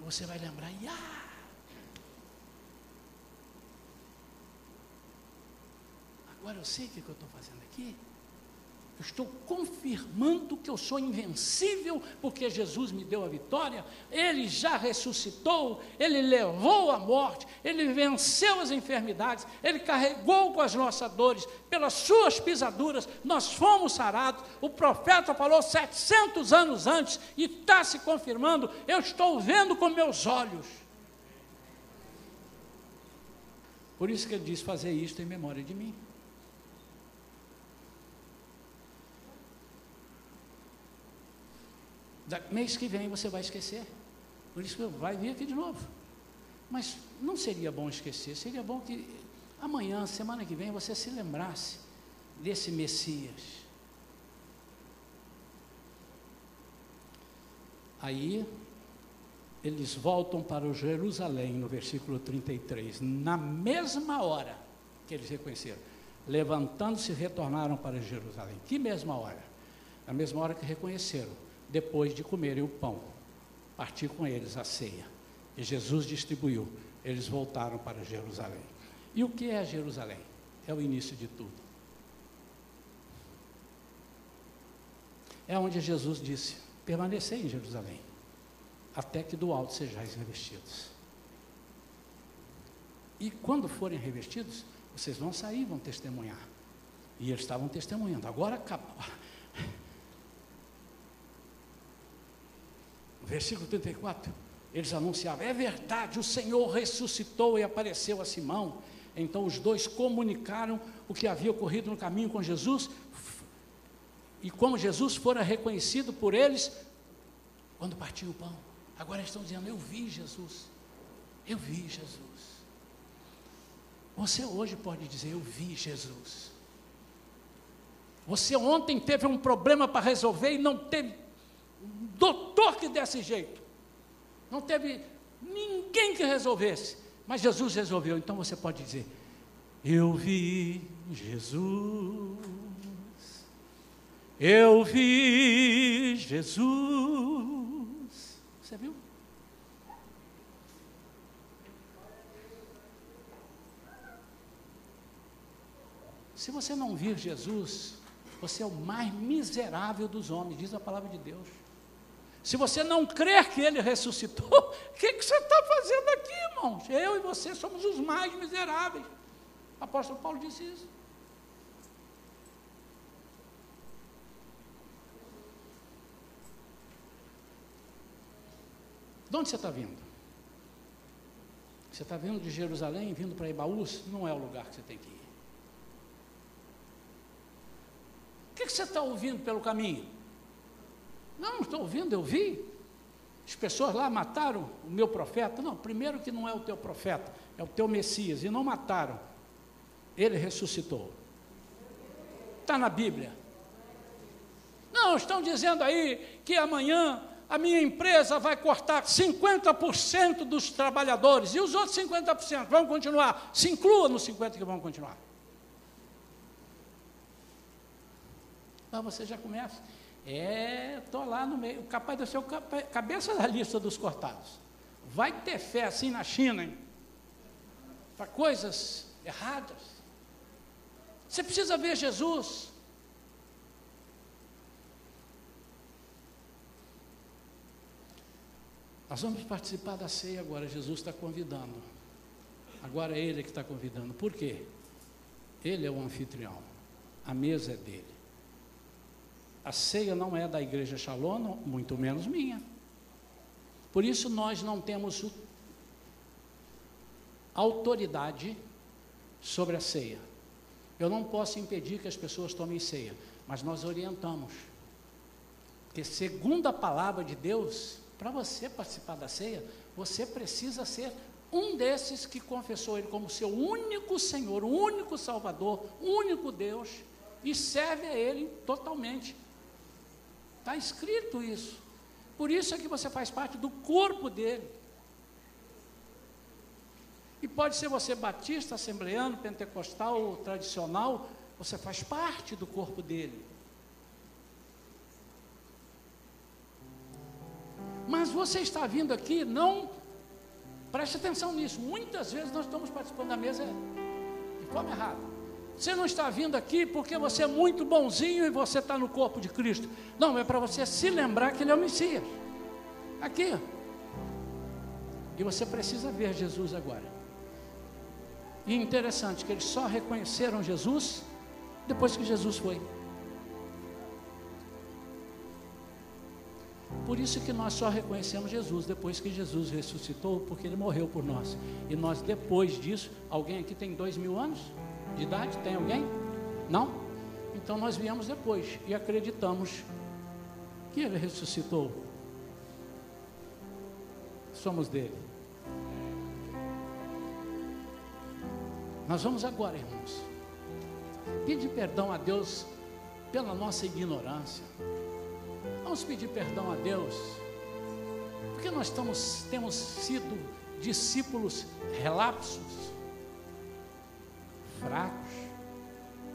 Você vai lembrar, ah, Agora eu sei o que, eu estou fazendo aqui. Estou confirmando que eu sou invencível, porque Jesus me deu a vitória, Ele já ressuscitou, Ele levou a morte, Ele venceu as enfermidades, Ele carregou com as nossas dores, pelas suas pisaduras, nós fomos sarados. O profeta falou 700 anos antes e está se confirmando, eu estou vendo com meus olhos. Por isso que ele diz fazer isto em memória de mim. Da, mês que vem você vai esquecer. Por isso vai vir aqui de novo. Mas não seria bom esquecer, seria bom que amanhã, semana que vem, você se lembrasse desse Messias. Aí eles voltam para Jerusalém, no versículo 33, na mesma hora que eles reconheceram. Levantando-se, retornaram para Jerusalém. Que mesma hora? Na mesma hora que reconheceram depois de comerem o pão. Partiu com eles a ceia. E Jesus distribuiu. Eles voltaram para Jerusalém. E o que é Jerusalém? É o início de tudo. É onde Jesus disse: permanecei em Jerusalém, até que do alto sejais revestidos. E quando forem revestidos, vocês vão sair, vão testemunhar. E eles estavam testemunhando. Agora versículo 34, eles anunciavam: é verdade, o Senhor ressuscitou e apareceu a Simão. Então os dois comunicaram o que havia ocorrido no caminho com Jesus, e como Jesus fora reconhecido por eles quando partiu o pão. Agora estão dizendo: Eu vi Jesus, eu vi Jesus. Você hoje pode dizer: Eu vi Jesus. Você ontem teve um problema para resolver e não teve doutor que desse jeito. Não teve ninguém que resolvesse. Mas Jesus resolveu. Então você pode dizer: Eu vi Jesus. Eu vi Jesus. Você viu? Se você não vir Jesus, você é o mais miserável dos homens, diz a palavra de Deus. Se você não crer que ele ressuscitou, o que, que, você está fazendo aqui, irmãos? Eu e você somos os mais miseráveis. O apóstolo Paulo disse isso. De onde você está vindo? Você está vindo de Jerusalém, vindo para Ibaús? Não é o lugar que você tem que ir. O que, que você está ouvindo pelo caminho? Não, estou ouvindo, eu vi. As pessoas lá mataram o meu profeta. Não, primeiro que não é o teu profeta, é o teu Messias. E não mataram. Ele ressuscitou. Está na Bíblia. Não, estão dizendo aí que amanhã a minha empresa vai cortar 50% dos trabalhadores e os outros 50% vão continuar. Se inclua nos 50% que vão continuar. Então você já começa. É, estou lá no meio, capaz de ser o cabeça da lista dos cortados. Vai ter fé assim na China, para coisas erradas. Você precisa ver Jesus. Nós vamos participar da ceia agora. Jesus está convidando. Agora é Ele que está convidando. Por quê? Ele é o anfitrião. A mesa é dele. A ceia não é da igreja Shalom, muito menos minha. Por isso nós não temos autoridade sobre a ceia. Eu não posso impedir que as pessoas tomem ceia, mas nós orientamos. Porque segundo a palavra de Deus, para você participar da ceia, você precisa ser um desses que confessou Ele como seu único Senhor, único Salvador, único Deus, e serve a Ele totalmente. Está escrito isso. Por isso é que você faz parte do corpo dele. E pode ser você batista, assembleano, pentecostal, tradicional, você faz parte do corpo dele. Mas você está vindo aqui, não preste atenção nisso. Muitas vezes nós estamos participando da mesa de forma errada. Você não está vindo aqui porque você é muito bonzinho e você está no corpo de Cristo. Não, é para você se lembrar que Ele é o Messias. Aqui. E você precisa ver Jesus agora. E interessante que eles só reconheceram Jesus depois que Jesus foi. Por isso que nós só reconhecemos Jesus depois que Jesus ressuscitou, porque Ele morreu por nós. E nós, depois disso, alguém aqui tem dois mil anos? De idade? Tem alguém? Não? Então nós viemos depois e acreditamos que ele ressuscitou. Somos dele. Nós vamos agora, irmãos, pedir perdão a Deus pela nossa ignorância. Vamos pedir perdão a Deus, porque nós estamos, temos sido discípulos relapsos fracos.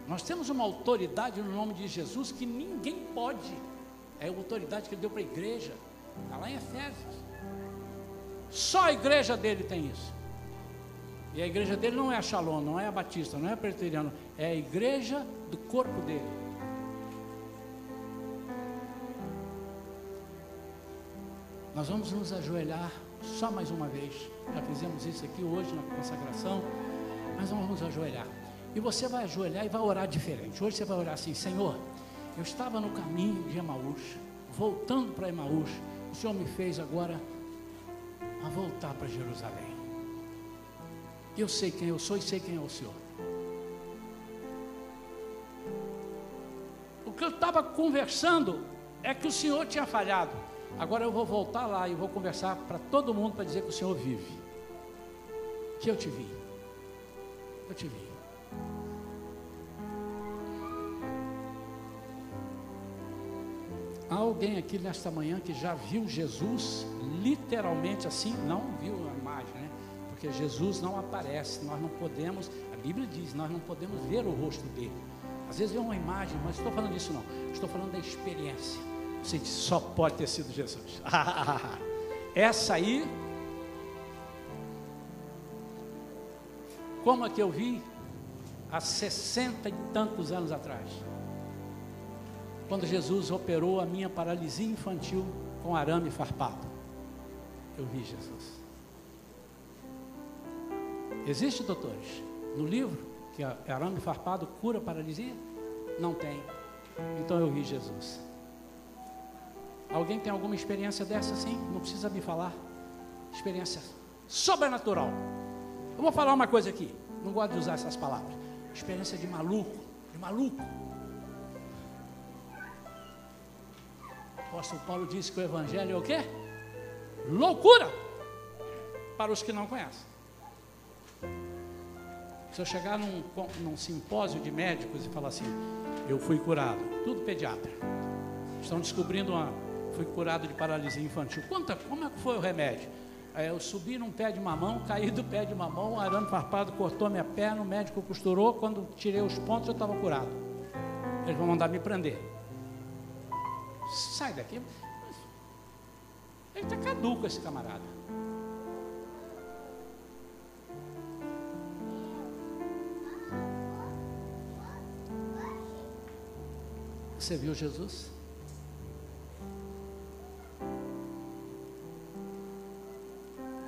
Nós temos uma autoridade no nome de Jesus que ninguém pode. É a autoridade que ele deu para a igreja. Está lá em Efésios. Só a igreja dele tem isso. E a igreja dele não é a Shalom, não é a Batista, não é a Preteriano, é a igreja do corpo dele. Nós vamos nos ajoelhar só mais uma vez. Já fizemos isso aqui hoje na consagração mas vamos ajoelhar. E você vai ajoelhar e vai orar diferente. Hoje você vai orar assim: Senhor, eu estava no caminho de Emaús, voltando para Emaús. O Senhor me fez agora a voltar para Jerusalém. Eu sei quem eu sou e sei quem é o Senhor. O que eu estava conversando é que o Senhor tinha falhado. Agora eu vou voltar lá e vou conversar para todo mundo para dizer que o Senhor vive. Que eu te vi eu te vi. Há alguém aqui nesta manhã que já viu Jesus literalmente assim? Não viu a imagem, né? Porque Jesus não aparece, nós não podemos, a Bíblia diz, nós não podemos ver o rosto dele. Às vezes vê uma imagem, mas estou falando disso não, estou falando da experiência. Você diz, só pode ter sido Jesus. Essa aí, como é que eu vi há sessenta e tantos anos atrás? Quando Jesus operou a minha paralisia infantil com arame farpado. Eu vi Jesus. Existe, doutores, no livro que arame farpado cura paralisia? Não tem. Então eu vi Jesus. Alguém tem alguma experiência dessa sim? Não precisa me falar. Experiência sobrenatural. Eu vou falar uma coisa aqui. Não gosto de usar essas palavras. Experiência de maluco, de maluco. Apóstolo Paulo disse que o evangelho é o quê? Loucura para os que não conhecem. Se eu chegar num, num simpósio de médicos e falar assim, eu fui curado, tudo pediatra. Estão descobrindo uma, fui curado de paralisia infantil. Conta, como é que foi o remédio? Eu subi num pé de mamão, caí do pé de mamão, um arame farpado cortou minha perna, o médico costurou, quando tirei os pontos eu estava curado. Eles vão mandar me prender sai daqui. Ele está caduco, esse camarada. Você viu Jesus?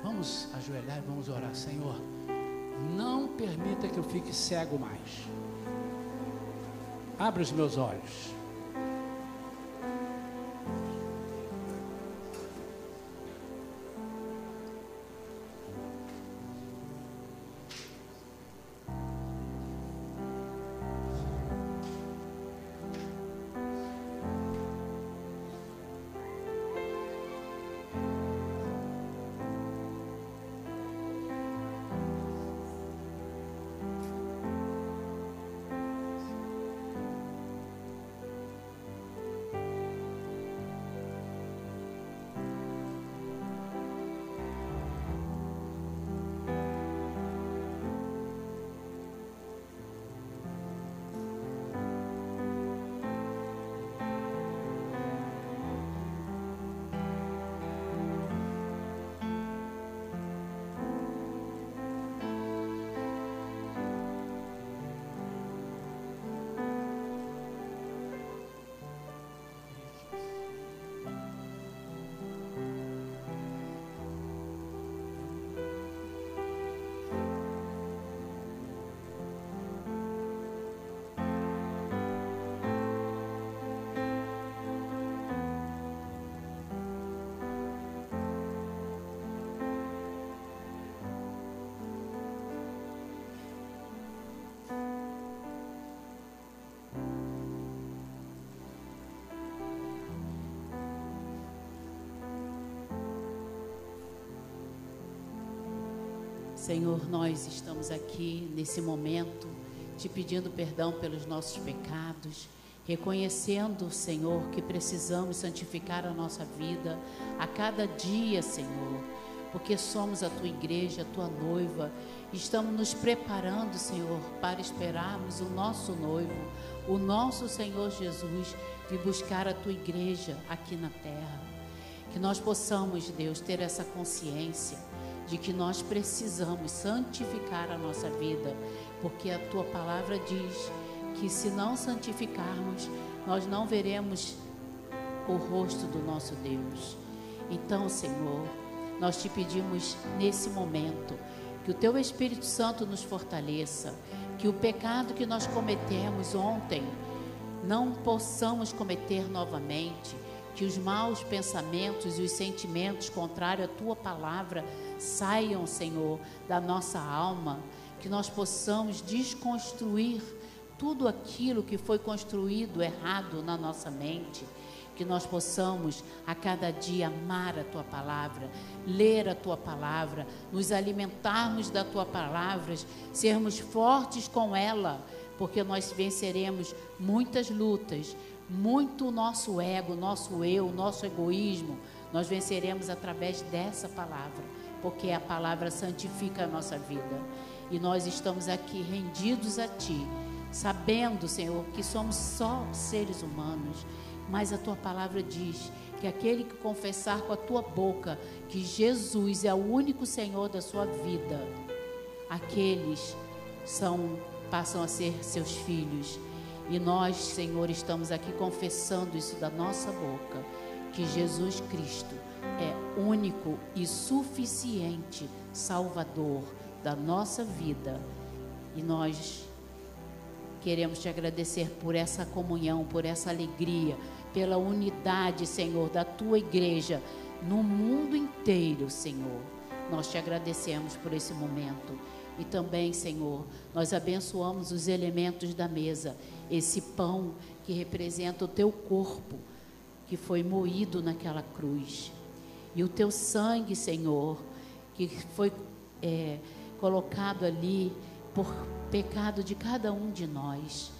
Vamos ajoelhar e vamos orar, Senhor. Não permita que eu fique cego mais. Abre os meus olhos. Senhor, nós estamos aqui nesse momento te pedindo perdão pelos nossos pecados, reconhecendo, Senhor, que precisamos santificar a nossa vida a cada dia, Senhor, porque somos a tua igreja, a tua noiva, estamos nos preparando, Senhor, para esperarmos o nosso noivo, o nosso Senhor Jesus, de buscar a tua igreja aqui na terra. Que nós possamos, Deus, ter essa consciência de que nós precisamos santificar a nossa vida, porque a tua palavra diz que se não santificarmos, nós não veremos o rosto do nosso Deus. Então, Senhor, nós te pedimos nesse momento que o teu Espírito Santo nos fortaleça, que o pecado que nós cometemos ontem não possamos cometer novamente, que os maus pensamentos e os sentimentos contrários à tua palavra saiam, Senhor, da nossa alma, que nós possamos desconstruir tudo aquilo que foi construído errado na nossa mente, que nós possamos a cada dia amar a tua palavra, ler a tua palavra, nos alimentarmos da tua palavra, sermos fortes com ela, porque nós venceremos muitas lutas, muito o nosso ego, nosso eu, nosso egoísmo, nós venceremos através dessa palavra, porque a palavra santifica a nossa vida. E nós estamos aqui rendidos a Ti, sabendo, Senhor, que somos só seres humanos, mas a Tua palavra diz que aquele que confessar com a tua boca que Jesus é o único Senhor da sua vida, aqueles são passam a ser seus filhos. E nós, Senhor, estamos aqui confessando isso da nossa boca, que Jesus Cristo é único e suficiente Salvador da nossa vida. E nós queremos te agradecer por essa comunhão, por essa alegria, pela unidade, Senhor, da tua igreja no mundo inteiro, Senhor. Nós te agradecemos por esse momento. E também, Senhor, nós abençoamos os elementos da mesa, esse pão que representa o teu corpo, que foi moído naquela cruz, e o teu sangue, Senhor, que foi é, colocado ali por pecado de cada um de nós.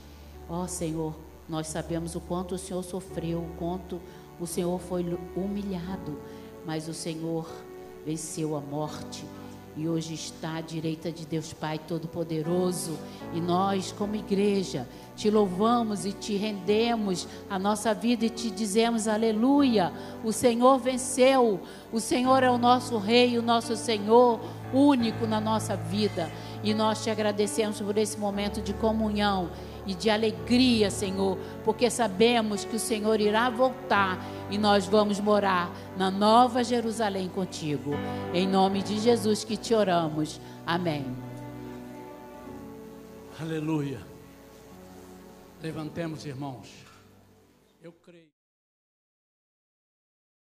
Ó oh, Senhor, nós sabemos o quanto o Senhor sofreu, o quanto o Senhor foi humilhado, mas o Senhor venceu a morte e hoje está à direita de Deus Pai Todo-Poderoso. E nós, como igreja, te louvamos e te rendemos a nossa vida e te dizemos aleluia. O Senhor venceu, o Senhor é o nosso Rei, o nosso Senhor único na nossa vida. E nós te agradecemos por esse momento de comunhão e de alegria, Senhor, porque sabemos que o Senhor irá voltar e nós vamos morar na Nova Jerusalém contigo. Em nome de Jesus que te oramos. Amém. Aleluia. Levantemos, irmãos.